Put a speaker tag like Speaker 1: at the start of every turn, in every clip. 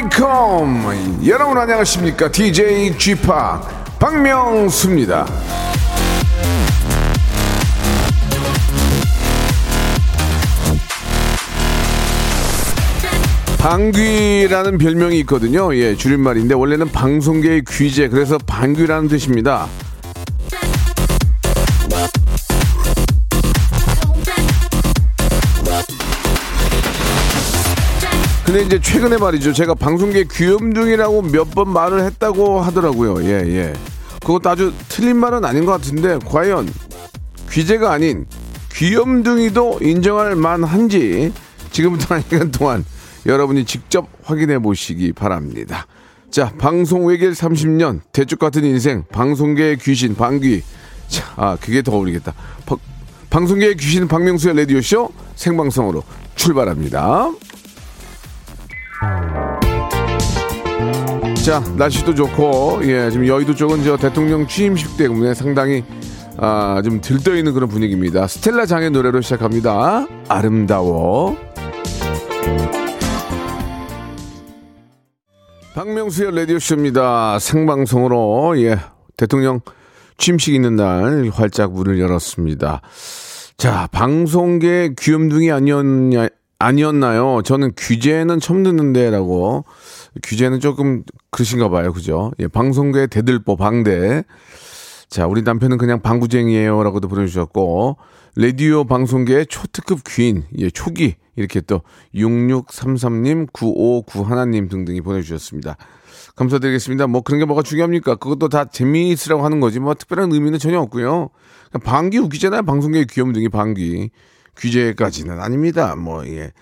Speaker 1: welcome. 여러분 안녕하십니까? DJ g p 박명수입니다. 방귀라는 별명이 있거든요. 예, 줄임말인데 원래는 방송계의 귀재 그래서 방귀라는 뜻입니다. 근데 이제 최근에 말이죠. 제가 방송계 귀염둥이라고 몇 번 말을 했다고 하더라고요. 예, 예. 그것도 아주 틀린 말은 아닌 것 같은데 과연 귀재가 아닌 귀염둥이도 인정할 만한지 지금부터 한 시간 동안 여러분이 직접 확인해 보시기 바랍니다. 자, 방송 외길 30년, 대쪽 같은 인생, 방송계의 귀신, 방귀. 자, 아, 그게 더 어울리겠다. 바- 방송계의 귀신 박명수의 라디오쇼 생방송으로 출발합니다. 자, 날씨도 좋고, 예, 지금 여의도 쪽은 저 대통령 취임식 때문에 상당히 아, 좀 들떠 있는 그런 분위기입니다. 스텔라 장의 노래로 시작합니다. 아름다워. 박명수의 라디오쇼입니다. 생방송으로, 예, 대통령 취임식 있는 날 활짝 문을 열었습니다. 자, 방송계 귀염둥이 아니었냐, 아니었나요? 저는 규제는 처음 듣는데, 라고. 규제는 조금 그러신가 봐요. 그죠? 예, 방송계 대들보 방대. 자, 우리 남편은 그냥 방구쟁이에요. 라고도 보내주셨고, 라디오 방송계의 초특급 귀인, 예, 초기. 이렇게 또 6633님, 9591님 등등이 보내주셨습니다. 감사드리겠습니다. 뭐 그런 게 뭐가 중요합니까? 그것도 다 재미있으라고 하는 거지. 뭐 특별한 의미는 전혀 없고요. 그냥 방귀 웃기잖아요. 방송계의 귀염둥이 방귀. 규제까지는 아닙니다. 뭐, 예.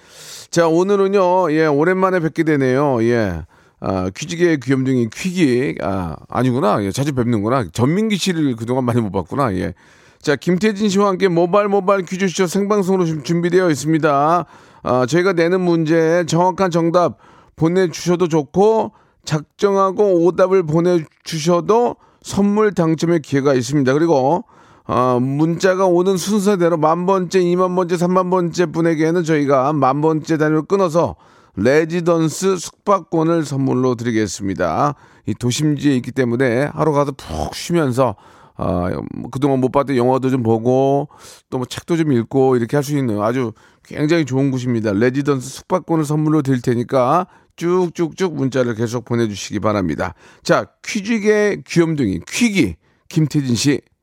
Speaker 1: 자, 오늘은요, 예, 오랜만에 뵙게 되네요. 예. 아, 퀴즈계의 귀염둥이 퀴기. 아, 아니구나. 예, 자주 뵙는구나. 전민기 씨를 그동안 많이 못 봤구나. 예. 자, 김태진 씨와 함께 모바일 모바일 퀴즈쇼 생방송으로 준비되어 있습니다. 아, 저희가 내는 문제 정확한 정답 보내주셔도 좋고, 작정하고 오답을 보내주셔도 선물 당첨의 기회가 있습니다. 그리고, 어, 문자가 오는 순서대로 만 번째, 이만 번째, 삼만 번째 분에게는 저희가 만 번째 단위로 끊어서 레지던스 숙박권을 선물로 드리겠습니다. 이 도심지에 있기 때문에 하루 가서 푹 쉬면서 아, 뭐 그동안 못 봤던 영화도 좀 보고 또 뭐 책도 좀 읽고 이렇게 할 수 있는 아주 굉장히 좋은 곳입니다. 레지던스 숙박권을 선물로 드릴 테니까 쭉쭉쭉 문자를 계속 보내주시기 바랍니다. 자, 퀴즈계 귀염둥이 퀴기 김태진 씨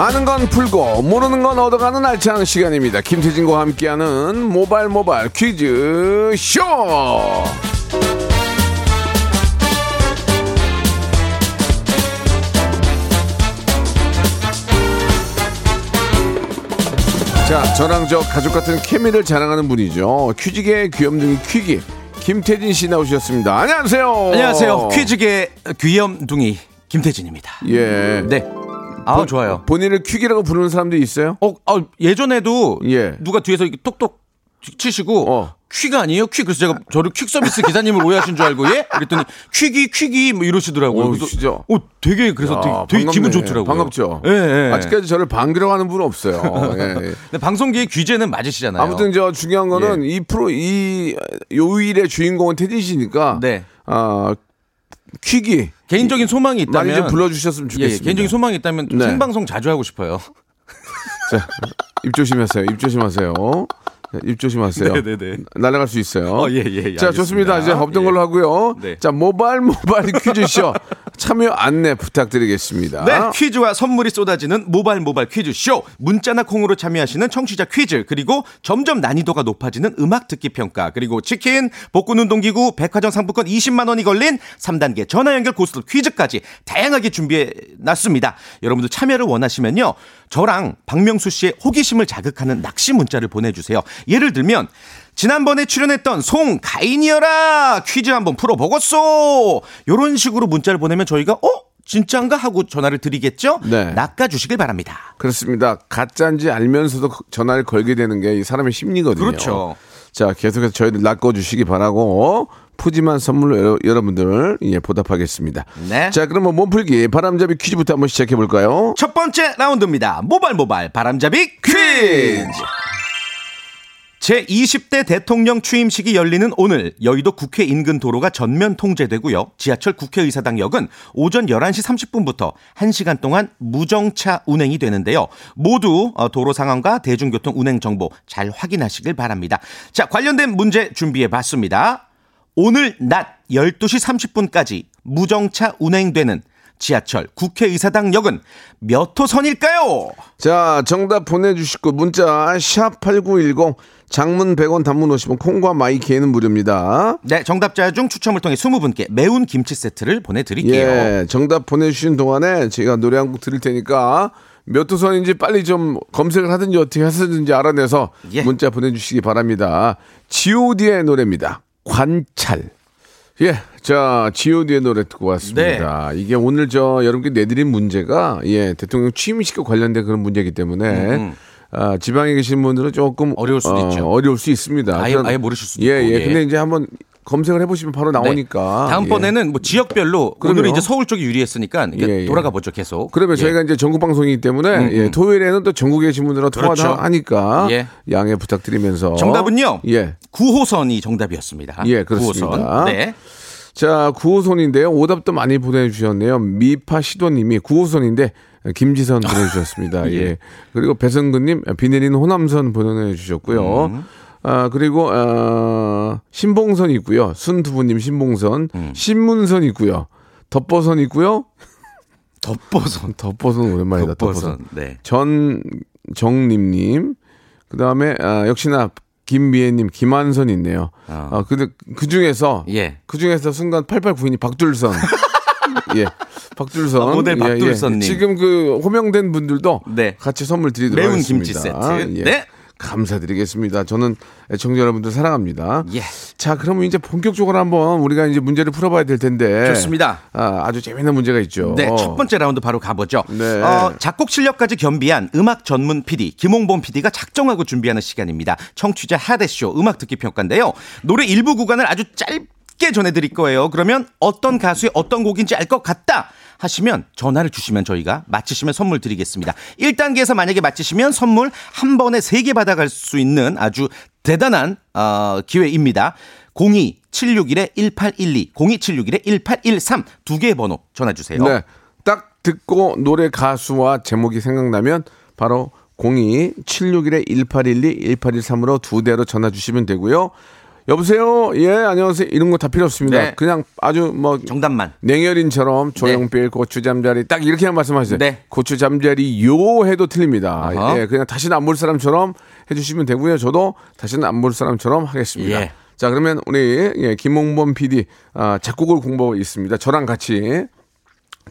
Speaker 1: 아는 건 풀고 모르는 건 얻어가는 알찬 시간입니다. 김태진과 함께하는 모발 모발 퀴즈 쇼. 자, 저랑 저 가족 같은 케미를 자랑하는 분이죠. 퀴즈계 귀염둥이 퀴기 김태진 씨 나오셨습니다. 안녕하세요.
Speaker 2: 안녕하세요. 퀴즈계 귀염둥이 김태진입니다.
Speaker 1: 예.
Speaker 2: 네. 아 좋아요.
Speaker 1: 본인을 퀴기라고 부르는 사람들이 있어요?
Speaker 2: 어, 아, 예전에도
Speaker 1: 예.
Speaker 2: 누가 뒤에서 이렇게 톡톡 치시고
Speaker 1: 어.
Speaker 2: 퀴가 아니에요? 퀴 그래서 제가 저를 퀵 서비스 기사님을 오해하신 줄 알고 예? 그랬더니 퀴기 퀴기 뭐 이러시더라고요.
Speaker 1: 어,
Speaker 2: 그래서
Speaker 1: 진짜?
Speaker 2: 어, 되게 그래서
Speaker 1: 야,
Speaker 2: 되게, 되게. 기분 좋더라고요.
Speaker 1: 반갑죠.
Speaker 2: 예, 예.
Speaker 1: 아직까지 저를 반기라고 하는 분은 없어요. 예, 예.
Speaker 2: 근데 방송계의 규제는 맞으시잖아요.
Speaker 1: 아무튼 저 중요한 거는 이 프로 이 요일의 주인공은 씨니까
Speaker 2: 네.
Speaker 1: 아 퀴기
Speaker 2: 개인적인 소망이 있다면
Speaker 1: 많이 좀 불러주셨으면
Speaker 2: 예,
Speaker 1: 좋겠습니다.
Speaker 2: 예, 개인적인 소망이 있다면 좀
Speaker 1: 네.
Speaker 2: 생방송 자주 하고 싶어요.
Speaker 1: 자, 입 조심하세요. 입 조심하세요. 입 조심하세요.
Speaker 2: 네네네.
Speaker 1: 날아갈 수 있어요.
Speaker 2: 어, 예, 예, 예,
Speaker 1: 자,
Speaker 2: 알겠습니다.
Speaker 1: 좋습니다. 이제 없던
Speaker 2: 예.
Speaker 1: 걸로 하고요.
Speaker 2: 네.
Speaker 1: 자, 모바일 모바일 퀴즈쇼 참여 안내 부탁드리겠습니다.
Speaker 2: 네, 퀴즈와 선물이 쏟아지는 모바일 모바일 퀴즈 쇼. 문자나 콩으로 참여하시는 청취자 퀴즈, 그리고 점점 난이도가 높아지는 음악 듣기 평가, 그리고 치킨, 복근 운동기구, 백화점 상품권 20만 원이 걸린 3단계 전화 연결 고스톱 퀴즈까지 다양하게 준비해 놨습니다. 여러분들 참여를 원하시면요. 저랑 박명수 씨의 호기심을 자극하는 낚시 문자를 보내 주세요. 예를 들면, 지난번에 출연했던 송가인이여라 퀴즈 한번 풀어보겠소 요런 식으로 문자를 보내면 저희가 어 진짠가 하고 전화를 드리겠죠
Speaker 1: 네.
Speaker 2: 낚아주시길 바랍니다
Speaker 1: 그렇습니다. 가짜인지 알면서도 전화를 걸게 되는 게 이 사람의 심리거든요.
Speaker 2: 그렇죠.
Speaker 1: 자, 계속해서 저희를 낚아주시기 바라고 푸짐한 선물로 여러, 여러분들 예, 보답하겠습니다.
Speaker 2: 네.
Speaker 1: 자, 그러면 몸풀기 바람잡이 퀴즈부터 한번 시작해 볼까요?
Speaker 2: 첫 번째 라운드입니다 모발 모발 바람잡이 퀴즈 제 20대 대통령 취임식이 열리는 오늘 여의도 국회 인근 도로가 전면 통제되고요. 지하철 국회의사당역은 오전 11시 30분부터 1시간 동안 무정차 운행이 되는데요. 모두 어, 도로 상황과 대중교통 운행 정보 잘 확인하시길 바랍니다. 자, 관련된 문제 준비해 봤습니다. 오늘 낮 12시 30분까지 무정차 운행되는 지하철 국회의사당역은 몇 호선일까요?
Speaker 1: 자, 정답 보내주시고 문자 샵8910 장문 100원 단문 50원 콩과 마이키에는 무료입니다.
Speaker 2: 네, 정답자 중 추첨을 통해 20분께 매운 김치 세트를 보내드릴게요.
Speaker 1: 예, 정답 보내주신 동안에 제가 노래 한 곡 들을 테니까 몇 호선인지 빨리 좀 검색을 하든지 어떻게 하든지 알아내서
Speaker 2: 예.
Speaker 1: 문자 보내주시기 바랍니다. G.O.D의 노래입니다. 관찰. 예, 자, G.O.D의 노래 듣고 왔습니다.
Speaker 2: 네.
Speaker 1: 이게 오늘 저 여러분께 내드린 문제가 예, 대통령 취임식과 관련된 그런 문제이기 때문에 아, 지방에 계신 분들은 조금
Speaker 2: 음, 어려울 수도
Speaker 1: 어,
Speaker 2: 있죠.
Speaker 1: 어려울 수 있습니다.
Speaker 2: 아예- 아예 모르실 수도
Speaker 1: 예,
Speaker 2: 있고,
Speaker 1: 예.
Speaker 2: 예.
Speaker 1: 근데 이제 한번 검색을 해보시면 바로 나오니까.
Speaker 2: 네. 다음번에는 뭐 지역별로. 오늘은 이제 서울 쪽이 유리했으니까
Speaker 1: 예, 예.
Speaker 2: 돌아가 보죠 계속.
Speaker 1: 그러면
Speaker 2: 예.
Speaker 1: 저희가 이제 전국 방송이기 때문에 예, 토요일에는 또 전국에 계신 분들하고
Speaker 2: 그렇죠.
Speaker 1: 통화도 하니까
Speaker 2: 예.
Speaker 1: 양해 부탁드리면서
Speaker 2: 정답은요.
Speaker 1: 예.
Speaker 2: 9호선이 정답이었습니다.
Speaker 1: 예, 그렇습니다.
Speaker 2: 9호선. 네.
Speaker 1: 자, 9호선인데요. 오답도 많이 보내주셨네요. 미파 시도님이 9호선인데 김지선 보내주셨습니다. 예. 그리고 배성근님 비 내리는 호남선 보내주셨고요.
Speaker 2: 음.
Speaker 1: 아, 그리고, 어, 신봉선 있고요. 순두부님 신봉선.
Speaker 2: 음.
Speaker 1: 신문선 있고요. 덮버선 있고요.
Speaker 2: 덮버선.
Speaker 1: 덮버선 오랜만이다. 덮버선.
Speaker 2: 덮버선. 네.
Speaker 1: 전정림님, 그 다음에, 아, 역시나, 김미애님, 김한선 있네요.
Speaker 2: 어.
Speaker 1: 아, 근데 그 중에서,
Speaker 2: 예.
Speaker 1: 그 중에서 순간 8892님, 박둘선. 예. 박둘선.
Speaker 2: 아, 모델
Speaker 1: 예, 예.
Speaker 2: 박둘선님.
Speaker 1: 지금 그 호명된 분들도
Speaker 2: 네.
Speaker 1: 같이 선물 드리도록
Speaker 2: 매운
Speaker 1: 하겠습니다.
Speaker 2: 김치 세트.
Speaker 1: 예.
Speaker 2: 네.
Speaker 1: 감사드리겠습니다. 저는 애청자 여러분들 사랑합니다.
Speaker 2: 예.
Speaker 1: 자, 그러면 이제 본격적으로 한번 우리가 이제 문제를 풀어봐야 될 텐데.
Speaker 2: 좋습니다.
Speaker 1: 아, 아주 재밌는 문제가 있죠.
Speaker 2: 네, 첫 번째 라운드 바로 가보죠.
Speaker 1: 네.
Speaker 2: 어, 작곡 실력까지 겸비한 음악 전문 PD 김홍범 PD가 작정하고 준비하는 시간입니다. 청취자 하대쇼 음악 듣기 평가인데요. 노래 일부 구간을 아주 짧게 전해드릴 거예요. 그러면 어떤 가수의 어떤 곡인지 알 것 같다 하시면 전화를 주시면 저희가 맞히시면 선물 드리겠습니다. 1단계에서 만약에 맞히시면 선물 한 번에 3개 받아갈 수 있는 아주 대단한 어, 기회입니다. 02-761-1812, 02-761-1813 두 개의 번호 전화 주세요.
Speaker 1: 네. 딱 듣고 노래 가수와 제목이 생각나면 바로 02-761-1812, 1813으로 두 대로 전화 주시면 되고요. 여보세요? 예, 안녕하세요. 이런 거 다 필요 없습니다.
Speaker 2: 네.
Speaker 1: 그냥 아주 뭐
Speaker 2: 정답만.
Speaker 1: 냉혈인처럼 조용필 고추 잠자리 딱 이렇게만 말씀하세요.
Speaker 2: 네.
Speaker 1: 고추 잠자리 요 해도 틀립니다.
Speaker 2: 아하.
Speaker 1: 예, 그냥 다시는 안 볼 사람처럼 해주시면 되고요. 저도 다시는 안 볼 사람처럼 하겠습니다.
Speaker 2: 예.
Speaker 1: 자 그러면 우리 예, 김홍범 PD 아, 작곡을 공부하고 있습니다. 저랑 같이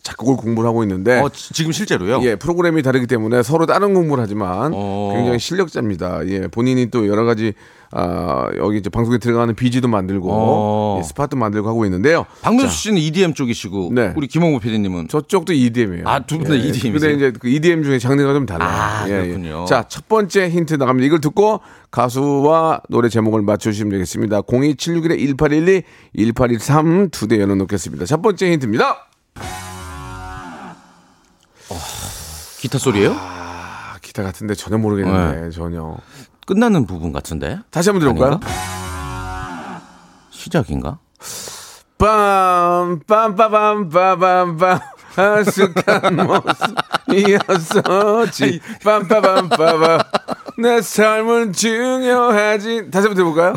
Speaker 1: 작곡을 공부를 하고 있는데
Speaker 2: 어, 지- 지금 실제로요?
Speaker 1: 예, 프로그램이 다르기 때문에 서로 다른 공부를 하지만
Speaker 2: 어.
Speaker 1: 굉장히 실력자입니다. 예, 본인이 또 여러 가지 아, 여기 이제 방송에 들어가는 BG도 만들고
Speaker 2: 어.
Speaker 1: 예, 스팟도 만들고 하고 있는데요.
Speaker 2: 박명수 씨는 EDM 쪽이시고
Speaker 1: 네.
Speaker 2: 우리 김홍구 PD님은
Speaker 1: 저쪽도 EDM이에요.
Speaker 2: 아, 두분다 EDM 이세요?
Speaker 1: 근데 이제 그 EDM 중에 장르가 좀 달라요.
Speaker 2: 아,
Speaker 1: 예, 예.
Speaker 2: 그렇군요.
Speaker 1: 자, 첫 번째 힌트 나갑니다. 이걸 듣고 가수와 노래 제목을 맞춰 주시면 되겠습니다. 02761-1812, 1813 두 대 열어 놓겠습니다. 첫 번째 힌트입니다.
Speaker 2: 기타 소리예요?
Speaker 1: 아, 기타 같은데 전혀 모르겠는데,
Speaker 2: 네.
Speaker 1: 전혀.
Speaker 2: 끝나는 부분 같은데?
Speaker 1: 다시 한번 들어볼까요?
Speaker 2: 아닌가? 시작인가?
Speaker 1: 빰, 빰, 빠밤, 빠밤, 빰. 하숙한 모습이었었지. 빰빠밤 빠밤. 내 삶은 중요하지. 다시 한번 들어볼까요?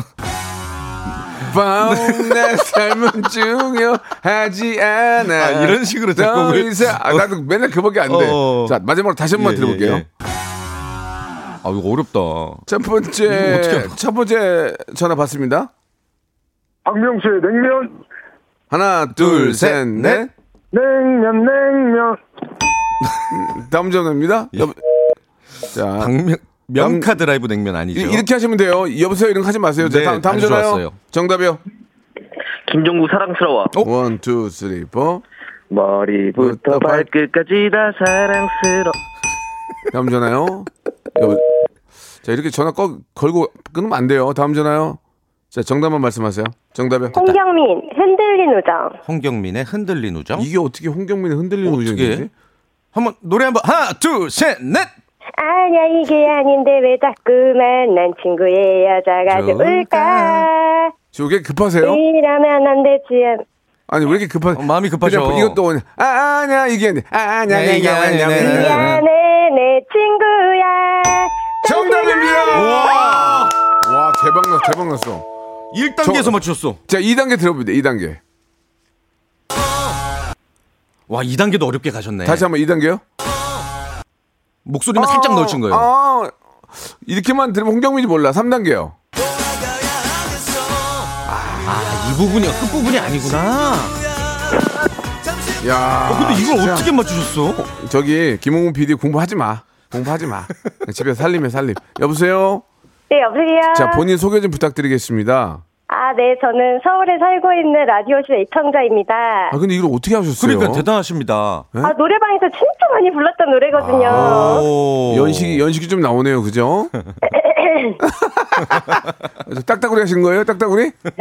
Speaker 1: 밤, 내 삶은 중요하지 않아.
Speaker 2: 아, 이런 식으로
Speaker 1: 더
Speaker 2: 작곡을-
Speaker 1: 이상- 아, 나도 맨날 그밖에 안 돼.
Speaker 2: 어.
Speaker 1: 자, 마지막으로 다시 한번
Speaker 2: 예,
Speaker 1: 들어볼게요.
Speaker 2: 예, 예. 아, 이거 어렵다.
Speaker 1: 첫 번째. 첫 번째 전화 받습니다.
Speaker 3: 박명수의 냉면,
Speaker 1: 하나, 둘, 셋, 넷.
Speaker 3: 냉면, 냉면.
Speaker 1: 다음 전화입니다. 여보- 자,
Speaker 2: 박명, 명카 드라이브 냉면 아니죠?
Speaker 1: 이- 이렇게 하시면 돼요. 여보세요 이런 거 하지 마세요. 자,
Speaker 2: 네,
Speaker 1: 다음, 다음
Speaker 2: 아주
Speaker 1: 전화요.
Speaker 2: 좋았어요.
Speaker 1: 정답이요.
Speaker 4: 김종국 사랑스러워.
Speaker 1: one, two, three, four.
Speaker 4: 머리부터 발끝까지 다 사랑스러워.
Speaker 1: 다음 전화요. 여보, 자 이렇게 전화 꺼, 걸고 끊으면 안 돼요. 다음 전화요. 자 정답만 말씀하세요. 정답이요.
Speaker 5: 홍경민 흔들린 우정
Speaker 2: 홍경민의 흔들린 우정.
Speaker 1: 이게 어떻게 홍경민의 흔들리는
Speaker 2: 어떻게?
Speaker 1: 우정이지?
Speaker 2: 한번 노래 한번 하나, 둘, 셋, 넷.
Speaker 5: 아니야 이게 아닌데 왜 자꾸만 난 친구의 여자가
Speaker 1: 좋을까? 저게 급하세요?
Speaker 5: 이러면 안 되지 않-
Speaker 1: 아니 왜 이렇게 급하?
Speaker 2: 어, 마음이 급하죠.
Speaker 1: 그냥 이것도 오늘 아 아니야 이게 아니 아 아니야
Speaker 2: 네,
Speaker 1: 아니야.
Speaker 2: 아니야.
Speaker 5: 미안해 내 친구야
Speaker 1: 정답입니다. 와, 와 대박 났 대박 났어.
Speaker 2: 1단계에서
Speaker 1: 저-
Speaker 2: 맞추셨어.
Speaker 1: 자 2단계 들어봅니다. 2단계.
Speaker 2: 와, 2단계도 어렵게 가셨네.
Speaker 1: 다시 한번 2단계요.
Speaker 2: 목소리만 살짝 넣으신 거예요.
Speaker 1: 아, 이렇게만 들으면 홍경민이 몰라. 3단계요.
Speaker 2: 아, 이 부분이 끝부분이 아니구나.
Speaker 1: 야.
Speaker 2: 어, 근데 이걸
Speaker 1: 진짜.
Speaker 2: 어떻게 맞추셨어?
Speaker 1: 저기 김홍훈 PD 공부하지 마. 공부하지 마. 집에서 살림해 살림. 여보세요.
Speaker 5: 네 여보세요
Speaker 1: 자 본인 소개 좀 부탁드리겠습니다.
Speaker 5: 아 네 저는 서울에 살고 있는 라디오쇼 애청자입니다
Speaker 1: 아 근데 이걸 어떻게 하셨어요?
Speaker 2: 그러니까 대단하십니다.
Speaker 5: 아 노래방에서 진짜 많이 불렀던 노래거든요
Speaker 1: 아.
Speaker 2: 오.
Speaker 1: 연식이 연식이 좀 나오네요, 그죠? 저 딱따구리 하신 거예요? 딱따구리?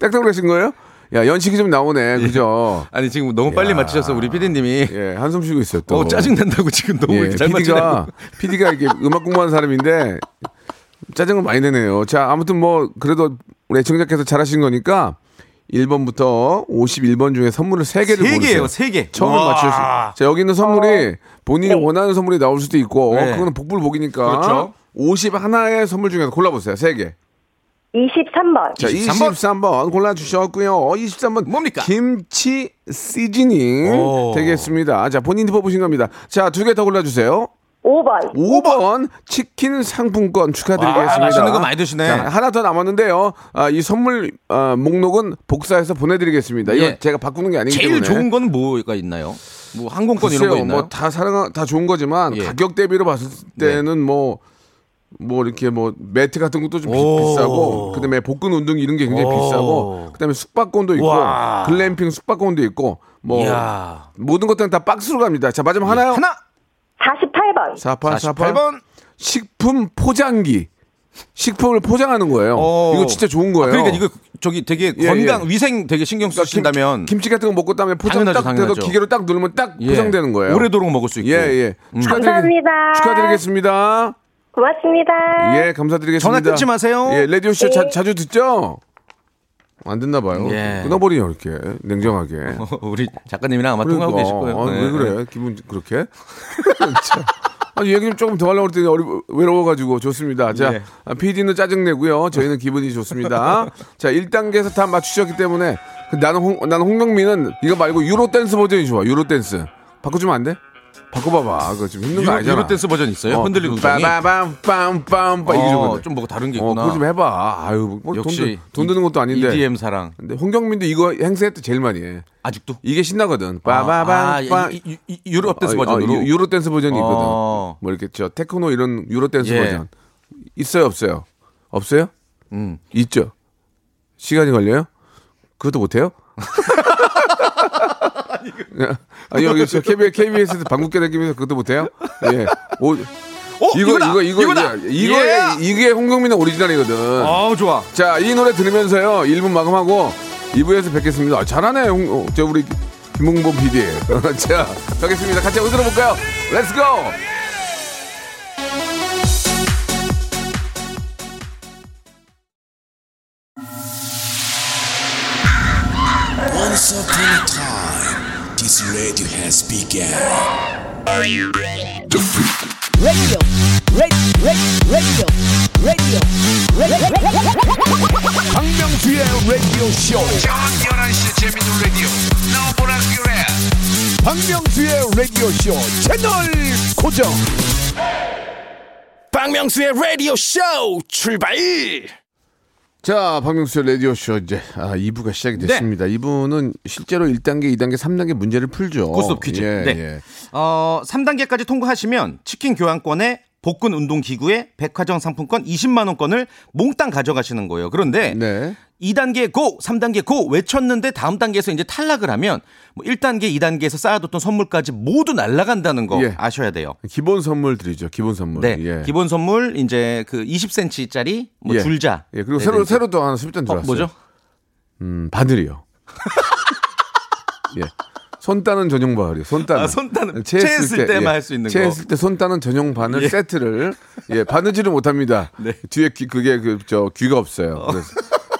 Speaker 1: 딱따구리 하신 거예요? 야 연식이 좀 나오네, 그죠?
Speaker 2: 아니 지금 너무 빨리
Speaker 1: 야.
Speaker 2: 맞추셔서 우리 피디님이
Speaker 1: 예 한숨 쉬고 있어요 또.
Speaker 2: 어, 짜증 난다고 지금 너무
Speaker 1: 예,
Speaker 2: 잘 맞추네.
Speaker 1: PD가 PD가 이렇게 음악 공부하는 사람인데 짜증을 많이 내네요. 자 아무튼 뭐 그래도 우리 애청자께서 잘하신 거니까 1번부터 51번 중에 선물을 3개를
Speaker 2: 세
Speaker 1: 고르세요.
Speaker 2: 개예요, 세 개.
Speaker 1: 처음에
Speaker 2: 와.
Speaker 1: 맞추실 수. 자 여기 있는 선물이 본인이 원하는 선물이 나올 수도 있고
Speaker 2: 네.
Speaker 1: 그거는 복불복이니까
Speaker 2: 그렇죠.
Speaker 1: 51의 선물 중에서 골라보세요. 3개.
Speaker 5: 23번
Speaker 1: 자
Speaker 2: 23번.
Speaker 1: 23번, 골라주셨고요. 23번
Speaker 2: 뭡니까?
Speaker 1: 김치 시즈닝
Speaker 2: 오.
Speaker 1: 되겠습니다. 자 본인이 뽑으신 겁니다. 자 두 개 더 골라주세요.
Speaker 5: 5번
Speaker 1: 5번 치킨 상품권 축하드리겠습니다.
Speaker 2: 와, 맛있는 거 많이 드시네.
Speaker 1: 자, 하나 더 남았는데요. 아, 이 선물 아, 목록은 복사해서 보내드리겠습니다. 이거
Speaker 2: 예.
Speaker 1: 제가 바꾸는 게 아니기
Speaker 2: 제일
Speaker 1: 때문에.
Speaker 2: 좋은 건 뭐가 있나요? 뭐 항공권 이런 거 있나요?
Speaker 1: 뭐다 사랑 다 좋은 거지만
Speaker 2: 예.
Speaker 1: 가격 대비로 봤을 때는 뭐. 뭐 이렇게 뭐 매트 같은 것도 좀 비. 비싸고 그다음에 복근 운동 이런 게 굉장히
Speaker 2: 오.
Speaker 1: 비싸고 그다음에 숙박권도 있고
Speaker 2: 와.
Speaker 1: 글램핑 숙박권도 있고 뭐
Speaker 2: 이야.
Speaker 1: 모든 것들은 다 박스로 갑니다. 자 마지막 하나요.
Speaker 2: 하나
Speaker 5: 48번
Speaker 1: 48 48
Speaker 2: 48번
Speaker 1: 식품 포장기. 식품을 포장하는 거예요.
Speaker 2: 어.
Speaker 1: 이거 진짜 좋은 거예요.
Speaker 2: 그러니까 이거 저기 되게
Speaker 1: 예,
Speaker 2: 건강
Speaker 1: 예.
Speaker 2: 위생 되게 신경
Speaker 1: 그러니까
Speaker 2: 쓰신다면
Speaker 1: 김, 치 같은 거 먹고 다음에 포장
Speaker 2: 당연하죠,
Speaker 1: 딱 돼서. 기계로 딱 누르면 딱
Speaker 2: 예.
Speaker 1: 포장되는 거예요.
Speaker 2: 오래도록 먹을 수 있고.
Speaker 1: 예, 예.
Speaker 2: 음.
Speaker 5: 감사합니다.
Speaker 1: 축하드리겠습니다.
Speaker 5: 고맙습니다
Speaker 1: 예, 감사드리겠습니다.
Speaker 2: 전화 끊지 마세요.
Speaker 1: 예, 라디오 쇼
Speaker 5: 네.
Speaker 1: 자, 자주 듣죠? 안 듣나 봐요.
Speaker 2: 예.
Speaker 1: 끊어버리요, 이렇게. 냉정하게.
Speaker 2: 우리 작가님이랑 아마 통하고 계실 거예요.
Speaker 1: 아,
Speaker 2: 네.
Speaker 1: 왜 그래? 기분 그렇게? 참. 아니, 얘기 좀 조금 더 하려고 그랬더니 어리, 외로워가지고 좋습니다. 자,
Speaker 2: 예.
Speaker 1: 아, PD는 짜증내고요. 저희는 기분이 좋습니다. 자, 1단계에서 다 맞추셨기 때문에 그 나는 홍, 나는 홍경민은 이거 말고 유로 댄스 버전이 좋아. 유로 댄스. 바꿔주면 안 돼? 바꿔봐봐. 그거 좀 힘든 거
Speaker 2: 유로,
Speaker 1: 아니잖아.
Speaker 2: 유로 댄스 버전 있어요? 흔들리는 우정이.
Speaker 1: 빠바밤 빰빰빰 이게
Speaker 2: 어. 좀 뭐가 다른 게
Speaker 1: 어,
Speaker 2: 있구나.
Speaker 1: 그거 좀 해봐. 아유, 뭐
Speaker 2: 역시
Speaker 1: 돈, 드- 돈 드는 것도 아닌데.
Speaker 2: EDM 사랑.
Speaker 1: 근데 홍경민도 이거 행사할 때 제일 많이 해.
Speaker 2: 아직도.
Speaker 1: 이게 신나거든.
Speaker 2: 아,
Speaker 1: 빠바밤 빠.
Speaker 2: 이- 이- 이- 유럽 댄스
Speaker 1: 어,
Speaker 2: 버전으로.
Speaker 1: 어, 유- 유로 댄스 버전이 있거든.
Speaker 2: 어.
Speaker 1: 뭐 이렇게 저 테크노 이런 유로 댄스
Speaker 2: 예.
Speaker 1: 버전 있어요, 없어요? 없어요?
Speaker 2: 음.
Speaker 1: 있죠. 시간이 걸려요? 그것도 못 해요? 아니 여기 저 KBS, KBS에서 방국계 다니면서 그것도 못해요? 예. 오, 이거
Speaker 2: 이거다!
Speaker 1: 이거 이거
Speaker 2: 이거다!
Speaker 1: 이거 이거
Speaker 2: 예!
Speaker 1: 이게 홍경민의 오리지널이거든.
Speaker 2: 아우 좋아.
Speaker 1: 자, 이 노래 들으면서요. 1분 마감하고 2부에서 뵙겠습니다. 아, 잘하네. 홍, 어, 저 우리 김홍범 PD. 자, 가겠습니다. 같이 한번 들어볼까요? 렛츠 고!
Speaker 6: Once upon a time, This radio has begun.
Speaker 1: 박명수의 라디오 쇼. 박명수의 라디오 쇼 채널 고정.
Speaker 7: 박명수의 라디오 쇼 출발
Speaker 1: 자, 박명수의 라디오 쇼 이제 아, 2부가 시작이 됐습니다. 2부는 실제로 1단계, 2단계, 3단계 문제를 풀죠.
Speaker 2: 고스톱 퀴즈.
Speaker 1: 예,
Speaker 2: 네.
Speaker 1: 예.
Speaker 2: 어, 3단계까지 통과하시면 치킨 교환권에 복근 운동 기구에 백화점 상품권 20만 원권을 몽땅 가져가시는 거예요. 그런데
Speaker 1: 네.
Speaker 2: 2단계 고, 3단계 고 외쳤는데 다음 단계에서 이제 탈락을 하면 뭐 1단계, 2단계에서 쌓아뒀던 선물까지 모두 날아간다는 거
Speaker 1: 예.
Speaker 2: 아셔야 돼요.
Speaker 1: 기본 선물 드리죠. 기본 선물.
Speaker 2: 네.
Speaker 1: 예.
Speaker 2: 기본 선물 이제 그 20cm짜리 뭐
Speaker 1: 예.
Speaker 2: 줄자.
Speaker 1: 예, 그리고
Speaker 2: 네,
Speaker 1: 새로
Speaker 2: 네.
Speaker 1: 새로 또 하나 수입장
Speaker 2: 어,
Speaker 1: 들어왔어요.
Speaker 2: 뭐죠?
Speaker 1: 음, 바늘이요. 예. 손 따는 전용 바늘이요. 손 따는.
Speaker 2: 아, 손 따는.
Speaker 1: 체했을
Speaker 2: 체했을 때만 할 수 있는 거.
Speaker 1: 체했을 때 손 따는 전용 바늘
Speaker 2: 예.
Speaker 1: 세트를 예, 바느질을 못 합니다.
Speaker 2: 네.
Speaker 1: 뒤에 귀 그게 그 저 귀가 없어요. 그래서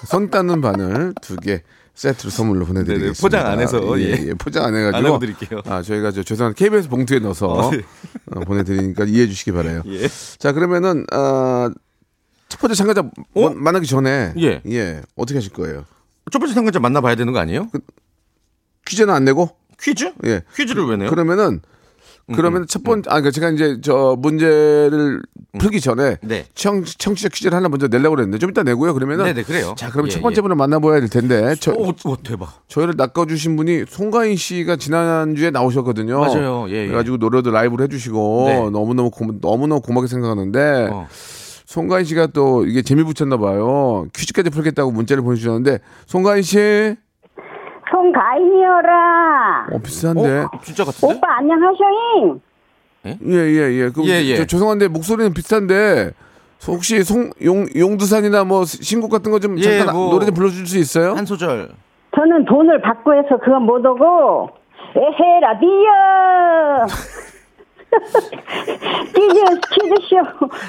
Speaker 1: 손 따는 바늘 두 개 세트로 선물로 보내드리겠습니다.
Speaker 2: 네네, 포장 안 해서,
Speaker 1: 예,
Speaker 2: 예.
Speaker 1: 예, 포장 안 해가지고
Speaker 2: 안 드릴게요.
Speaker 1: 아 저희가 저 죄송한 KBS 봉투에 넣어서
Speaker 2: 어, 네.
Speaker 1: 어, 보내드리니까 이해해 주시기 바라요.
Speaker 2: 예.
Speaker 1: 자 그러면은 어, 첫 번째 참가자 뭐- 만나기 전에
Speaker 2: 예.
Speaker 1: 어떻게 하실 거예요?
Speaker 2: 첫 번째 참가자 만나봐야 되는 거 아니에요?
Speaker 1: 퀴즈는 안 내고?
Speaker 2: 퀴즈?
Speaker 1: 예.
Speaker 2: 퀴즈를 왜 내요?
Speaker 1: 그러면은 그러면 첫 번째 아 그러니까 제가 이제 저 문제를 풀기 전에
Speaker 2: 네.
Speaker 1: 청 청취자 퀴즈를 하나 먼저 내려고 그랬는데 좀 이따 내고요. 그러면은
Speaker 2: 네네, 그래요.
Speaker 1: 자, 그럼
Speaker 2: 예,
Speaker 1: 첫 번째
Speaker 2: 예.
Speaker 1: 분을 만나봐야 될 텐데 저
Speaker 2: 오, 오, 대박.
Speaker 1: 저희를 낚아주신 분이 송가인 씨가 지난 주에 나오셨거든요.
Speaker 2: 맞아요. 예, 예.
Speaker 1: 그래가지고 노래도 라이브를 해주시고
Speaker 2: 네.
Speaker 1: 너무 너무 고, 너무 너무 고맙게 생각하는데
Speaker 2: 어.
Speaker 1: 송가인 씨가 또 이게 재미 붙였나 봐요. 퀴즈까지 풀겠다고 문자를 보내주셨는데 송가인 씨,
Speaker 5: 송가인이어라.
Speaker 1: 어 비슷한데.
Speaker 2: 어? 진짜 같은데?
Speaker 5: 오빠 안녕하셔잉.
Speaker 1: 예 예 예. 그,
Speaker 2: 예, 예.
Speaker 1: 저, 죄송한데 목소리는 비슷한데 혹시 송 용 용두산이나 뭐 신곡 같은 거 좀
Speaker 2: 예,
Speaker 1: 잠깐
Speaker 2: 뭐.
Speaker 1: 노래 좀 불러줄 수 있어요?
Speaker 2: 한 소절.
Speaker 5: 저는 돈을 받고 해서 그건 못 오고 에헤 라 디어. 퀴즈 퀴즈쇼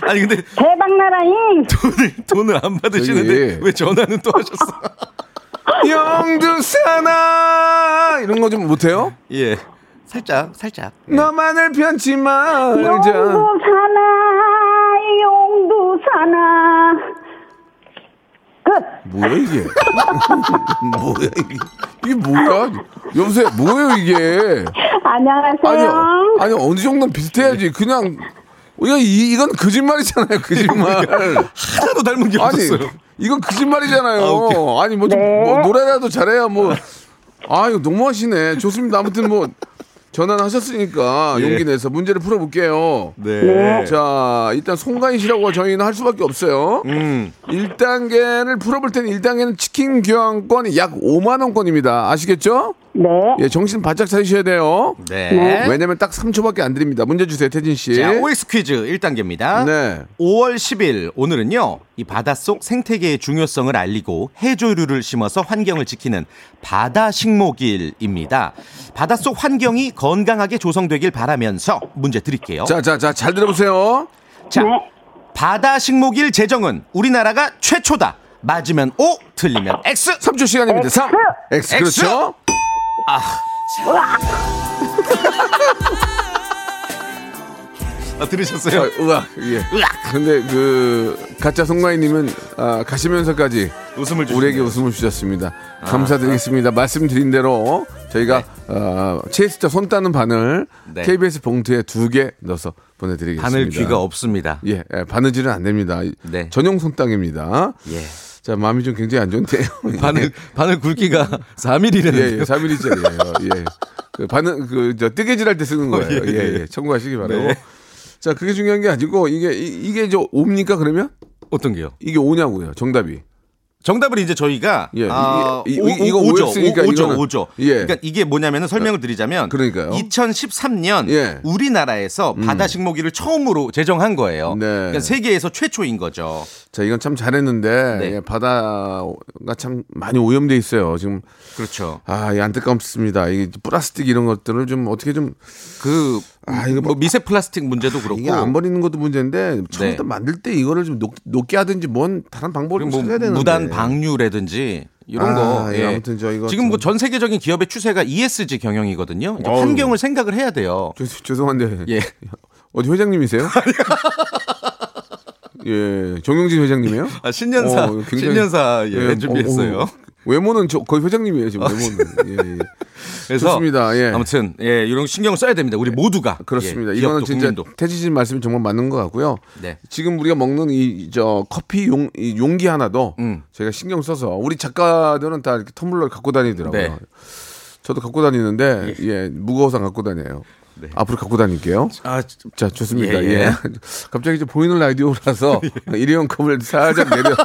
Speaker 2: 아니 근데
Speaker 5: 대박 나라잉.
Speaker 2: 돈을 돈을 안 받으시는데
Speaker 1: 저기.
Speaker 2: 왜 전화는 또 하셨어?
Speaker 1: 용두산아 이런 거 좀 못해요?
Speaker 2: 예. 살짝 살짝. 예.
Speaker 1: 너만을 편치 말자.
Speaker 5: 용두 사나 용두 사나 끝.
Speaker 1: 뭐야 이게? 뭐야 이게? 이게 뭐야? 여보세요, 뭐예요 이게?
Speaker 5: 안녕하세요.
Speaker 1: 아니, 아니 어느 정도는 비슷해야지. 그냥 이거 이, 이건 거짓말이잖아요, 거짓말.
Speaker 2: 하나도 닮은 게
Speaker 1: 아니,
Speaker 2: 없었어요.
Speaker 1: 이건 거짓말이잖아요.
Speaker 2: 아.
Speaker 1: 아니 뭐, 좀,
Speaker 5: 네.
Speaker 1: 뭐 노래라도 잘해야 뭐. 아 이거 너무하시네. 좋습니다. 아무튼 뭐 전화는 하셨으니까
Speaker 2: 예.
Speaker 1: 용기 내서 문제를 풀어볼게요.
Speaker 2: 네.
Speaker 1: 자, 일단 송가인 씨라고 저희는 할 수밖에 없어요.
Speaker 2: 음.
Speaker 1: 1단계를 풀어볼 때는 1단계는 치킨 교환권이 약 5만 원권입니다. 아시겠죠?
Speaker 5: 네.
Speaker 1: 예, 정신 바짝 차리셔야 돼요.
Speaker 2: 네.
Speaker 1: 왜냐면 딱 3초밖에 안 드립니다. 문제 주세요, 태진 씨.
Speaker 2: 자, OX 퀴즈 1단계입니다.
Speaker 1: 네.
Speaker 2: 5월 10일 오늘은요. 이 바닷속 생태계의 중요성을 알리고 해조류를 심어서 환경을 지키는 바다 식목일입니다. 바닷속 환경이 건강하게 조성되길 바라면서 문제 드릴게요.
Speaker 1: 자, 자, 자, 잘 들어보세요.
Speaker 2: 자,
Speaker 5: 네.
Speaker 2: 바다 식목일 제정은 우리나라가 최초다. 맞으면 O, 틀리면 X.
Speaker 1: 3초 시간입니다. 3. X.
Speaker 2: X.
Speaker 1: 그렇죠?
Speaker 2: 아,
Speaker 1: 자,
Speaker 2: 들으셨어요?
Speaker 1: 으악. 예. 근데 그 가짜 송가인님은 아, 가시면서까지
Speaker 2: 웃음을 주시네요.
Speaker 1: 우리에게 웃음을 주셨습니다. 감사드리겠습니다. 말씀드린 대로 저희가 어, 체스터 손 따는 바늘
Speaker 2: 네.
Speaker 1: KBS 봉투에 두 개 넣어서 보내드리겠습니다.
Speaker 2: 바늘 귀가 없습니다.
Speaker 1: 예, 예, 바느질은 안 됩니다.
Speaker 2: 네.
Speaker 1: 전용 손땅입니다.
Speaker 2: 예.
Speaker 1: 자, 마음이 좀 굉장히 안 좋은데요.
Speaker 2: 바늘 바늘 굵기가 4mm라는
Speaker 1: 예, 예, 3mm짜리예요. 예. 그 바늘 그 저 뜨개질 할 때 쓰는 거예요.
Speaker 2: 예,
Speaker 1: 예,
Speaker 2: 예.
Speaker 1: 예. 참고하시기 바라고.
Speaker 2: 네.
Speaker 1: 자, 그게 중요한 게 아니고 이게 이, 이게 저 옵니까 그러면?
Speaker 2: 어떤 게요?
Speaker 1: 이게 오냐고요. 정답이.
Speaker 2: 정답을 이제 저희가
Speaker 1: 예,
Speaker 2: 아,
Speaker 1: 이- 이-
Speaker 2: 오-
Speaker 1: 이거
Speaker 2: 오- 오죠. 오- 오죠.
Speaker 1: 이거는-
Speaker 2: 오죠.
Speaker 1: 예.
Speaker 2: 그러니까 이게 뭐냐면은 설명을 드리자면
Speaker 1: 그러니까요.
Speaker 2: 2013년
Speaker 1: 예. 음.
Speaker 2: 우리나라에서 바다 식목일을 처음으로 제정한 거예요.
Speaker 1: 네.
Speaker 2: 그러니까 세계에서 최초인 거죠.
Speaker 1: 자, 이건 참 잘했는데
Speaker 2: 네.
Speaker 1: 예, 바다가 참 많이 오염돼 있어요. 지금
Speaker 2: 그렇죠.
Speaker 1: 아, 이 안타깝습니다. 이 플라스틱 이런 것들을 좀 어떻게 좀
Speaker 2: 그
Speaker 1: 아, 이거
Speaker 2: 뭐 미세 플라스틱 문제도 그렇고
Speaker 1: 이게 안 버리는 것도 문제인데 처음부터
Speaker 2: 네.
Speaker 1: 만들 때 이거를 좀 녹, 녹게 하든지 뭔 다른 방법을
Speaker 2: 뭐
Speaker 1: 찾아야 되는데.
Speaker 2: 무단 방류라든지 이런
Speaker 1: 아,
Speaker 2: 거.
Speaker 1: 예, 아무튼 저 이거
Speaker 2: 지금 뭐
Speaker 1: 좀-
Speaker 2: 전 세계적인 기업의 추세가 ESG 경영이거든요.
Speaker 1: 어우.
Speaker 2: 환경을 생각을 해야 돼요.
Speaker 1: 죄, 죄송한데
Speaker 2: 예.
Speaker 1: 어디 회장님이세요? 예, 정용진 회장님이에요?
Speaker 2: 아, 신년사
Speaker 1: 어, 굉장히-
Speaker 2: 신년사 예,
Speaker 1: 예,
Speaker 2: 준비했어요.
Speaker 1: 어, 어. 외모는 저 거의 회장님이에요 지금 외모는. 예, 예.
Speaker 2: 그래서
Speaker 1: 좋습니다. 예.
Speaker 2: 아무튼 예, 이런 신경을 써야 됩니다. 우리 모두가
Speaker 1: 그렇습니다.
Speaker 2: 예,
Speaker 1: 이거는 진짜. 태지진 말씀이 정말 맞는 것 같고요.
Speaker 2: 네.
Speaker 1: 지금 우리가 먹는 이 저 커피 용, 이 용기 하나도
Speaker 2: 음.
Speaker 1: 저희가 신경 써서 우리 작가들은 다 이렇게 텀블러를 갖고 다니더라고요.
Speaker 2: 네.
Speaker 1: 저도 갖고 다니는데 예, 무거워서 안 갖고 다녀요. 앞으로 갖고 다닐게요.
Speaker 2: 아,
Speaker 1: 자, 좋습니다.
Speaker 2: 예,
Speaker 1: 예.
Speaker 2: 예.
Speaker 1: 갑자기 이제 보이는 라디오라서 일회용 컵을 살짝 내려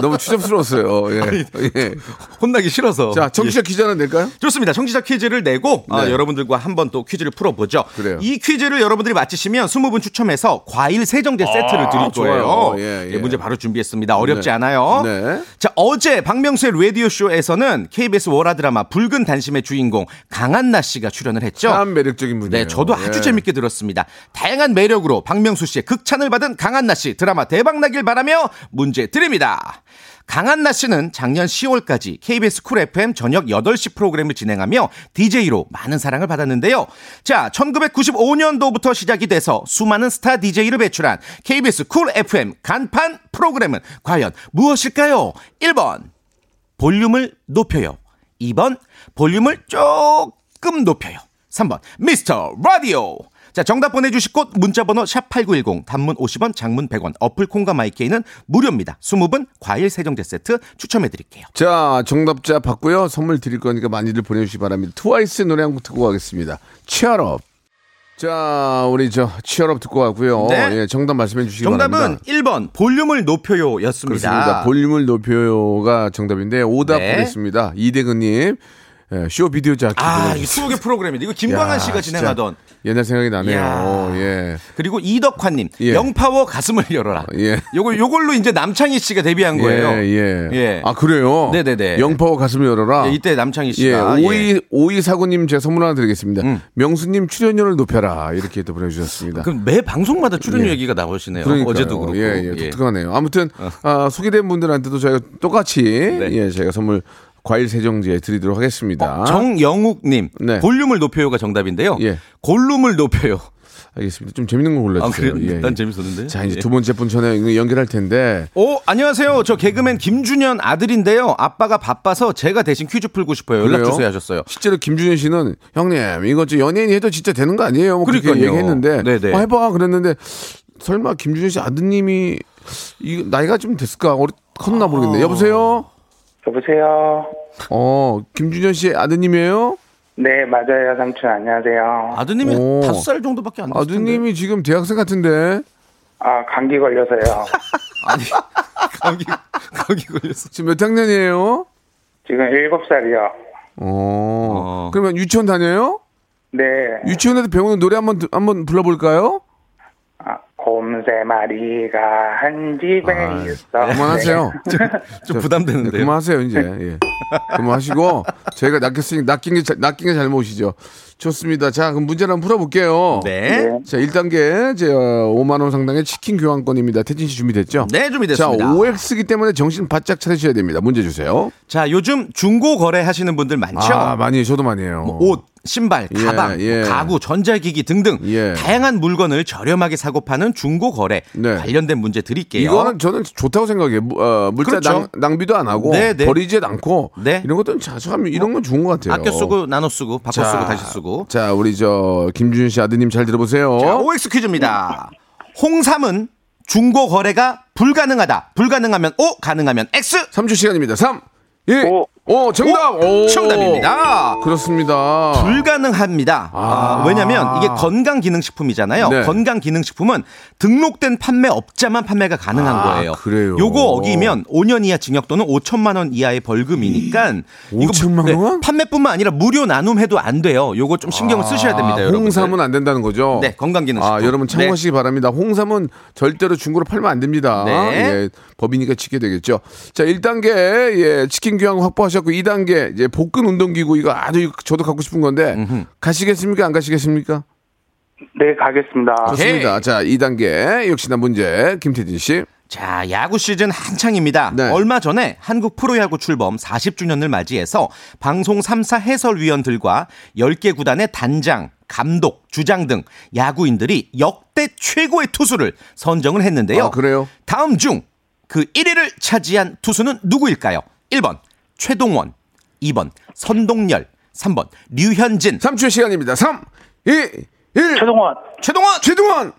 Speaker 1: 너무 추접스러웠어요. 예. 예.
Speaker 2: 혼나기 싫어서.
Speaker 1: 자, 청취자 기자는 낼까요?
Speaker 2: 좋습니다. 청취자 퀴즈를 내고 아,
Speaker 1: 네.
Speaker 2: 여러분들과 한번 또 퀴즈를 풀어보죠.
Speaker 1: 그래요.
Speaker 2: 이 퀴즈를 여러분들이 맞히시면 20분 추첨해서 과일 세정제 세트를 드릴
Speaker 1: 아.
Speaker 2: 거예요.
Speaker 1: 예, 예.
Speaker 2: 예, 문제 바로 준비했습니다. 어렵지
Speaker 1: 네.
Speaker 2: 않아요.
Speaker 1: 네.
Speaker 2: 자, 어제 박명수의 라디오 쇼에서는 KBS 월화 드라마 붉은 단심의 주인공 강한나 씨가 출연을 했죠.
Speaker 1: 참 매력적인 분이에요.
Speaker 2: 네, 저도 아주
Speaker 1: 예.
Speaker 2: 재밌게 들었습니다. 다양한 매력으로 박명수 씨의 극찬을 받은 강한나 씨 드라마 대박 나길 바라며 문제 드립니다. 강한나 씨는 작년 10월까지 KBS 쿨 FM 저녁 8시 프로그램을 진행하며 DJ로 많은 사랑을 받았는데요. 자, 1995년도부터 시작이 돼서 수많은 스타 DJ를 배출한 KBS 쿨 FM 간판 프로그램은 과연 무엇일까요? 1번 볼륨을 높여요. 2번 볼륨을 조금 높여요. 3번 미스터 라디오. 자, 정답 보내주실 곳 문자번호 샵8910 단문 50원 장문 100원 어플 콩과 마이케이는 무료입니다. 20분 과일 세정제 세트 추첨해드릴게요.
Speaker 1: 자, 정답자 받고요. 선물 드릴 거니까 많이들 보내주시기 바랍니다. 트와이스 노래 한 곡 듣고 가겠습니다. 치얼업. 자, 우리 저 치얼업 듣고 가고요.
Speaker 2: 네.
Speaker 1: 예, 정답 말씀해 주시기
Speaker 2: 정답은
Speaker 1: 바랍니다.
Speaker 2: 1번 볼륨을 높여요 였습니다.
Speaker 1: 그렇습니다. 볼륨을 높여요가 정답인데 오답
Speaker 2: 네.
Speaker 1: 보겠습니다. 이대근 님 예, 쇼 비디오 자키
Speaker 2: 아,
Speaker 1: 보내주셨습니다.
Speaker 2: 수록의 프로그램인데 이거 김광한
Speaker 1: 야,
Speaker 2: 씨가 진행하던
Speaker 1: 옛날 생각이 나네요.
Speaker 2: 이야.
Speaker 1: 예.
Speaker 2: 그리고 이덕환 님
Speaker 1: 예.
Speaker 2: 영파워 가슴을 열어라.
Speaker 1: 예.
Speaker 2: 요거 요걸로 이제 남창희 씨가 데뷔한 거예요.
Speaker 1: 예, 예.
Speaker 2: 예.
Speaker 1: 아, 그래요?
Speaker 2: 네 네 네.
Speaker 1: 영파워 가슴을 열어라.
Speaker 2: 예, 이때 남창희
Speaker 1: 예,
Speaker 2: 씨가
Speaker 1: 오이 오이 사구님 제가 선물 하나 드리겠습니다.
Speaker 2: 음.
Speaker 1: 명수 님 출연료를 높여라 이렇게 또 보내 주셨습니다.
Speaker 2: 그럼 매 방송마다 출연료
Speaker 1: 예.
Speaker 2: 얘기가 나오시네요.
Speaker 1: 그러니까요.
Speaker 2: 어제도 그렇고.
Speaker 1: 예, 예, 독특하네요. 아무튼 아, 소개된 분들한테도 저희가 똑같이
Speaker 2: 네.
Speaker 1: 예, 저희가 선물 과일 세정제 드리도록 하겠습니다.
Speaker 2: 정영욱님
Speaker 1: 네.
Speaker 2: 볼륨을 높여요가 정답인데요.
Speaker 1: 예.
Speaker 2: 골룸을 높여요.
Speaker 1: 알겠습니다. 좀 재밌는
Speaker 2: 거아
Speaker 1: 골라주세요.
Speaker 2: 그래?
Speaker 1: 예,
Speaker 2: 난
Speaker 1: 예.
Speaker 2: 재밌었는데.
Speaker 1: 자 이제
Speaker 2: 예.
Speaker 1: 두 번째 분 전에 연결할 텐데
Speaker 2: 오 안녕하세요. 저 개그맨 김준현 아들인데요. 아빠가 바빠서 제가 대신 퀴즈 풀고 싶어요. 연락? 주세요 하셨어요.
Speaker 1: 실제로 김준현 씨는 형님 이거 저 연예인 해도 진짜 되는 거 아니에요? 뭐 그렇게. 얘기했는데. 어, 해봐 그랬는데 설마 김준현 씨 아드님이 이 나이가 좀 됐을까? 어리 컸나 모르겠네. 여보세요.
Speaker 3: 여보세요.
Speaker 1: 어 김준현 씨 아드님이에요?
Speaker 3: 네, 맞아요. 삼촌 안녕하세요.
Speaker 2: 아드님이
Speaker 1: 오.
Speaker 2: 다섯 살 정도밖에 안 됐을.
Speaker 1: 아드님이 지금 대학생 같은데
Speaker 3: 아, 감기 걸려서요.
Speaker 2: 아니 감기 감기 걸렸어.
Speaker 1: 지금 몇 학년이에요?
Speaker 3: 지금 일곱 살이요.
Speaker 1: 어.
Speaker 2: 어.
Speaker 1: 그러면 유치원 다녀요?
Speaker 3: 네.
Speaker 1: 유치원에서 배우는 노래 한번 드- 한번 불러볼까요?
Speaker 3: 아, 곰세 마리가 한 집에 있어.
Speaker 1: 그만하세요.
Speaker 2: 좀
Speaker 1: 네,
Speaker 2: 부담되는데요.
Speaker 1: 그만하세요 이제. 예. 그만하시고 저희가 낚였으니 낚인 게 자- 낚인 게 잘못이죠. 좋습니다. 자 그럼 문제를 한번 풀어볼게요.
Speaker 2: 네.
Speaker 1: 자 1단계 제 5만 원 상당의 치킨 교환권입니다. 태진 씨 준비됐죠?
Speaker 2: 네, 준비됐습니다.
Speaker 1: 자 OX기 때문에 정신 바짝 차리셔야 됩니다. 문제 주세요.
Speaker 2: 자, 요즘 중고 거래 하시는 분들 많죠?
Speaker 1: 아 많이 저도 많이 해요.
Speaker 2: 뭐 옷, 신발,
Speaker 1: 예,
Speaker 2: 가방,
Speaker 1: 예.
Speaker 2: 뭐 가구, 전자기기 등등
Speaker 1: 예.
Speaker 2: 다양한 물건을 저렴하게 사고 파는 중고 거래
Speaker 1: 네.
Speaker 2: 관련된 문제 드릴게요.
Speaker 1: 이거는 저는 좋다고 생각해요. 무- 어, 물자
Speaker 2: 그렇죠.
Speaker 1: 낭, 비도안 하고
Speaker 2: 네, 네.
Speaker 1: 버리지 않고
Speaker 2: 네.
Speaker 1: 이런 것들은 자주 하면 이런 건 좋은 것 같아요.
Speaker 2: 아껴 쓰고 나눠 쓰고 바꿔 쓰고 다시 쓰고.
Speaker 1: 자, 우리 저 김준현 씨 아드님 잘 들어보세요.
Speaker 2: 자, OX 퀴즈입니다. 홍삼은 중고 거래가 불가능하다. 불가능하면 O, 가능하면 X.
Speaker 1: 3초 시간입니다. 3, 1,
Speaker 3: 오.
Speaker 1: 오, 정답! 오.
Speaker 2: 정답입니다.
Speaker 1: 그렇습니다.
Speaker 2: 불가능합니다. 아, 왜냐면 이게 건강기능식품이잖아요.
Speaker 1: 네.
Speaker 2: 건강기능식품은 등록된 판매업자만 판매가 가능한
Speaker 1: 아,
Speaker 2: 거예요.
Speaker 1: 그래요?
Speaker 2: 요거 어기면 5년 이하 징역 또는 5천만 원 이하의 벌금이니까 이거
Speaker 1: 5천만
Speaker 2: 네,
Speaker 1: 원?
Speaker 2: 판매뿐만 아니라 무료 나눔해도 안 돼요. 요거 좀 신경을 쓰셔야 됩니다,
Speaker 1: 아,
Speaker 2: 여러분.
Speaker 1: 홍삼은 안 된다는 거죠?
Speaker 2: 네, 건강기능식품.
Speaker 1: 아, 여러분 참고하시기 바랍니다. 홍삼은 절대로 중고로 팔면 안 됩니다.
Speaker 2: 네.
Speaker 1: 예, 법이니까 지켜야 되겠죠. 자, 1단계 예, 치킨 교환 확보하셨고 2단계 이제 복근 운동기구 이거 아주 저도 갖고 싶은 건데 가시겠습니까? 안 가시겠습니까?
Speaker 3: 네, 가겠습니다.
Speaker 1: 좋습니다. 자, 2단계 역시나 문제 김태진 씨.
Speaker 2: 자, 야구 시즌 한창입니다.
Speaker 1: 네.
Speaker 2: 얼마 전에 한국 프로야구 출범 40주년을 맞이해서 방송 3사 해설위원들과 10개 구단의 단장, 감독, 주장 등 야구인들이 역대 최고의 투수를 선정을 했는데요.
Speaker 1: 아, 그래요?
Speaker 2: 다음 중 그 1위를 차지한 투수는 누구일까요? 1번 최동원, 2번 선동열, 3번 류현진.
Speaker 1: 3초의 시간입니다. 3, 2, 1.
Speaker 3: 최동원.
Speaker 2: 최동원.
Speaker 1: 최동원.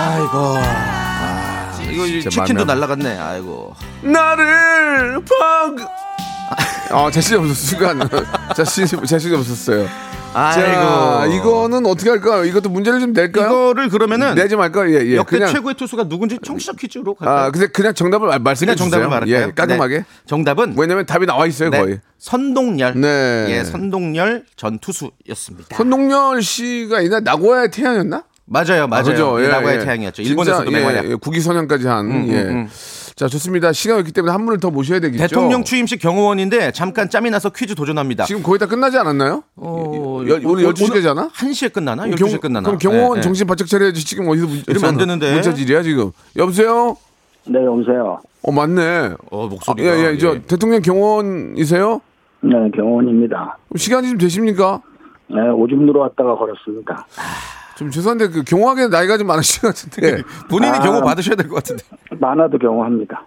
Speaker 2: 아이고. 아, 이거 치킨도. 날라갔네. 아이고.
Speaker 1: 나를 방. 아, 자신이 없었어, 순간. 자신이, 자신이 없었어요. 자,
Speaker 2: 아이고.
Speaker 1: 이거는 어떻게 할까요? 이것도 문제를 좀 낼까요?
Speaker 2: 이거를 그러면은
Speaker 1: 내지 말까? 예, 예.
Speaker 2: 역대
Speaker 1: 그냥.
Speaker 2: 최고의 투수가 누군지 청취자 퀴즈로 갈까요?
Speaker 1: 아, 근데 그냥 정답을 말- 말씀해
Speaker 2: 그냥 정답을
Speaker 1: 주세요.
Speaker 2: 말할까요?
Speaker 1: 예, 깔끔하게.
Speaker 2: 네. 정답은
Speaker 1: 왜냐면 답이 나와 있어요,
Speaker 2: 네,
Speaker 1: 거의.
Speaker 2: 선동열.
Speaker 1: 네.
Speaker 2: 예, 선동열 전 투수였습니다.
Speaker 1: 손동열 씨가 이날 나고야의 태양이었나?
Speaker 2: 맞아요, 맞아요.
Speaker 1: 그죠? 예,
Speaker 2: 나고야
Speaker 1: 예.
Speaker 2: 태양이었죠. 일본에서도
Speaker 1: 예,
Speaker 2: 맹활약.
Speaker 1: 예, 국기 선양까지 한. 예. 자, 좋습니다. 시간이 없기 때문에 한 분을 더 모셔야 되겠죠.
Speaker 2: 대통령 취임식 경호원인데 잠깐 짬이 나서 퀴즈 도전합니다.
Speaker 1: 지금 거의 다 끝나지 않았나요?
Speaker 2: 어,
Speaker 1: 여- 오늘 12시까지잖아?
Speaker 2: 1시에 끝나나? 12시에 끝나나?
Speaker 1: 그럼 경호원
Speaker 2: 예, 예.
Speaker 1: 정신 바짝 차려야지 지금 어디서 문,
Speaker 2: 이러면 안 되는데.
Speaker 1: 문자질이야 지금. 여보세요?
Speaker 4: 네, 여보세요.
Speaker 1: 어 맞네.
Speaker 2: 어,
Speaker 1: 아,
Speaker 2: 목소리가.
Speaker 1: 예, 예, 저
Speaker 2: 예.
Speaker 1: 대통령 경호원이세요?
Speaker 4: 네, 경호원입니다.
Speaker 1: 시간이 좀 되십니까?
Speaker 4: 네, 오줌 누러 왔다가 걸었습니다.
Speaker 1: 좀 죄송한데 그 경호하기에 나이가 좀 많으신 것 같은데
Speaker 2: 본인이
Speaker 4: 아.
Speaker 2: 경호 받으셔야 될 것 같은데.
Speaker 4: 많아도 경호합니다.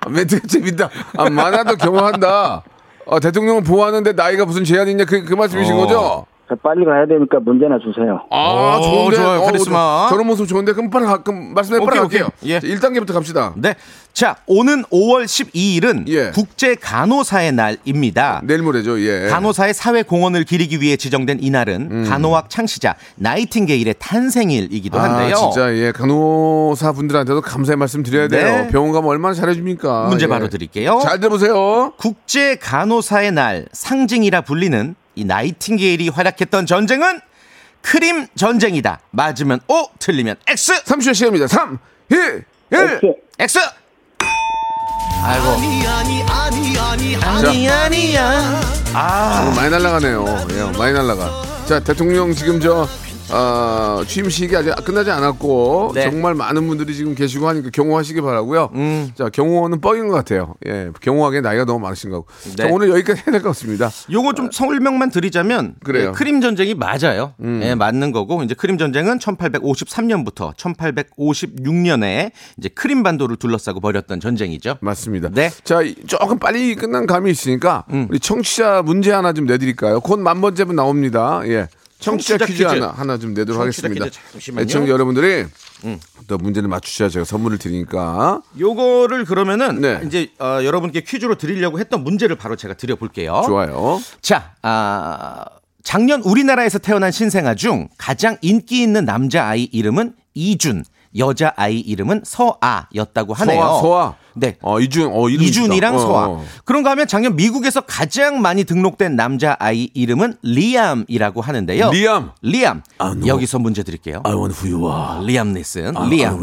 Speaker 1: 아, 멘트가 재밌다. 아, 많아도 경호한다. 아, 대통령을 보호하는데 나이가 무슨 제한이 있냐 그, 그 말씀이신
Speaker 2: 어.
Speaker 1: 거죠?
Speaker 4: 자, 빨리 가야 되니까 문제나 주세요.
Speaker 1: 아,
Speaker 2: 오,
Speaker 1: 좋은데.
Speaker 2: 좋아요. 카리스마.
Speaker 1: 저, 런 모습 좋은데 그럼 빨리 가, 그럼 말씀해 빨리
Speaker 2: 오케이,
Speaker 1: 갈게요.
Speaker 2: 오케이. 예.
Speaker 1: 자, 1단계부터 갑시다.
Speaker 2: 네. 자, 오는 5월 12일은
Speaker 1: 예.
Speaker 2: 국제 간호사의 날입니다.
Speaker 1: 내일 모레죠. 예.
Speaker 2: 간호사의 사회 공헌을 기리기 위해 지정된 이날은 간호학 창시자 나이팅게일의 탄생일이기도 한데요.
Speaker 1: 아, 진짜 예 간호사 분들한테도 감사의 말씀 드려야 돼요.
Speaker 2: 네.
Speaker 1: 병원 가면 얼마나 잘해 줍니까?
Speaker 2: 문제
Speaker 1: 예.
Speaker 2: 바로 드릴게요.
Speaker 1: 잘 들어보세요.
Speaker 2: 국제 간호사의 날 상징이라 불리는 이 나이팅게일이 활약했던 전쟁은 크림 전쟁이다. 맞으면 O, 틀리면 X.
Speaker 1: 30초 시간입니다. 3, 2, 1.
Speaker 2: X. 아이고. 아니 아니야. 아.
Speaker 1: 어, 많이 날라가네요. 예, 많이 날라가. 자, 대통령 지금 저 어, 취임식이 아직 끝나지 않았고
Speaker 2: 네.
Speaker 1: 정말 많은 분들이 지금 계시고 하니까 경호하시기 바라고요. 자, 경호원은 뻥인 것 같아요. 예, 경호하기에 나이가 너무 많으신 거고. 자,
Speaker 2: 네.
Speaker 1: 오늘 여기까지 해야 될 것 같습니다.
Speaker 2: 요거 좀 설명만 드리자면
Speaker 1: 그래요. 음.
Speaker 2: 예, 크림 전쟁이 맞아요. 예, 맞는 거고 이제 크림 전쟁은 1853년부터 1856년에 이제 크림 반도를 둘러싸고 벌였던 전쟁이죠.
Speaker 1: 맞습니다.
Speaker 2: 네.
Speaker 1: 자, 이- 조금 빨리 끝난 감이 있으니까
Speaker 2: 음.
Speaker 1: 우리 청취자 문제 하나 좀 내드릴까요? 곧 만 번째 분 나옵니다. 예. 청취자,
Speaker 2: 청취자
Speaker 1: 퀴즈,
Speaker 2: 퀴즈.
Speaker 1: 하나 하나 좀 내도록 하겠습니다.
Speaker 2: 음.
Speaker 1: 애청자 여러분들이 또 문제를 맞추셔야 제가 선물을 드리니까
Speaker 2: 요거를 그러면은
Speaker 1: 네.
Speaker 2: 이제 어, 여러분께 퀴즈로 드리려고 했던 문제를 바로 제가 드려볼게요.
Speaker 1: 좋아요.
Speaker 2: 자, 아, 작년 우리나라에서 태어난 신생아 중 가장 인기 있는 남자 아이 이름은 이준, 여자 아이 이름은 서아였다고 하네요.
Speaker 1: 서아, 서아.
Speaker 2: 네.
Speaker 1: 어, 이준, 어, 이름
Speaker 2: 이준이랑.
Speaker 1: 어,
Speaker 2: 서아.
Speaker 1: 어.
Speaker 2: 그런가 하면 작년 미국에서 가장 많이 등록된 남자 아이 이름은 리암이라고 하는데요.
Speaker 1: 리암.
Speaker 2: 리암. 여기서 문제 드릴게요.
Speaker 1: I don't know who you are.
Speaker 2: 리암 니슨.
Speaker 1: 아,
Speaker 2: 리암.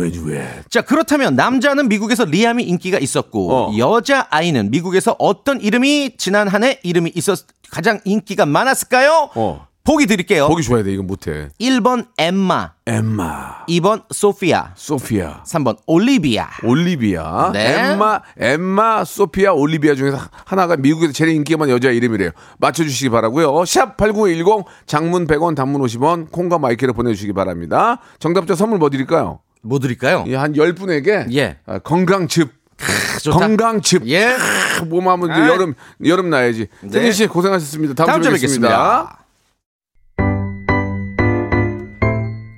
Speaker 2: 자, 그렇다면 남자는 미국에서 리암이 인기가 있었고
Speaker 1: 어.
Speaker 2: 여자 아이는 미국에서 어떤 이름이 지난 한 해 이름이 있었 가장 인기가 많았을까요?
Speaker 1: 어.
Speaker 2: 보기 드릴게요.
Speaker 1: 보기 줘야 돼. 이건 못해.
Speaker 2: 1번 엠마,
Speaker 1: 엠마,
Speaker 2: 2번 소피아,
Speaker 1: 소피아,
Speaker 2: 3번 올리비아.
Speaker 1: 올리비아,
Speaker 2: 네.
Speaker 1: 엠마, 엠마, 소피아, 올리비아 중에서 하나가 미국에서 제일 인기 많은 여자 이름이래요. 맞춰주시기 바라고요. 샵 #8910 장문 100원, 단문 50원, 콩과 마이크를 보내주시기 바랍니다. 정답자 선물 뭐 드릴까요?
Speaker 2: 뭐 드릴까요?
Speaker 1: 예, 한 10분에게
Speaker 2: 예.
Speaker 1: 아, 건강즙.
Speaker 2: 좋다.
Speaker 1: 건강즙.
Speaker 2: 예.
Speaker 1: 몸 하면
Speaker 2: 아이.
Speaker 1: 여름 여름 나야지.
Speaker 2: 네.
Speaker 1: 태진 씨 고생하셨습니다. 다음,
Speaker 2: 다음
Speaker 1: 주에 뵙겠습니다.
Speaker 2: 뵙겠습니다.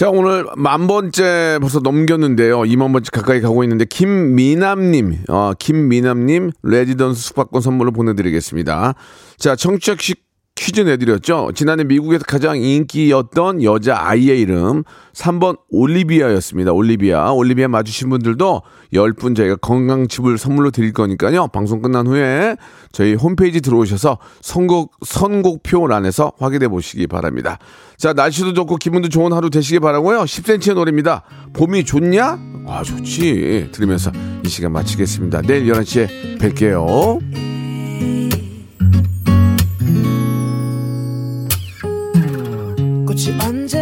Speaker 1: 자, 오늘 만 번째 벌써 넘겼는데요. 2만 번째 가까이 가고 있는데, 김미남님, 어, 김미남님, 레지던스 숙박권 선물로 보내드리겠습니다. 자, 청취자 식 퀴즈 내드렸죠. 지난해 미국에서 가장 인기였던 여자 아이의 이름 3번 올리비아였습니다. 올리비아. 올리비아 맞으신 분들도 10분 저희가 건강칩을 선물로 드릴 거니까요. 방송 끝난 후에 저희 홈페이지 들어오셔서 선곡, 선곡표란에서 확인해 보시기 바랍니다. 자, 날씨도 좋고 기분도 좋은 하루 되시기 바라고요. 10cm의 노래입니다. 봄이 좋냐? 아, 좋지. 들으면서 이 시간 마치겠습니다. 내일 11시에 뵐게요. 도대체 언제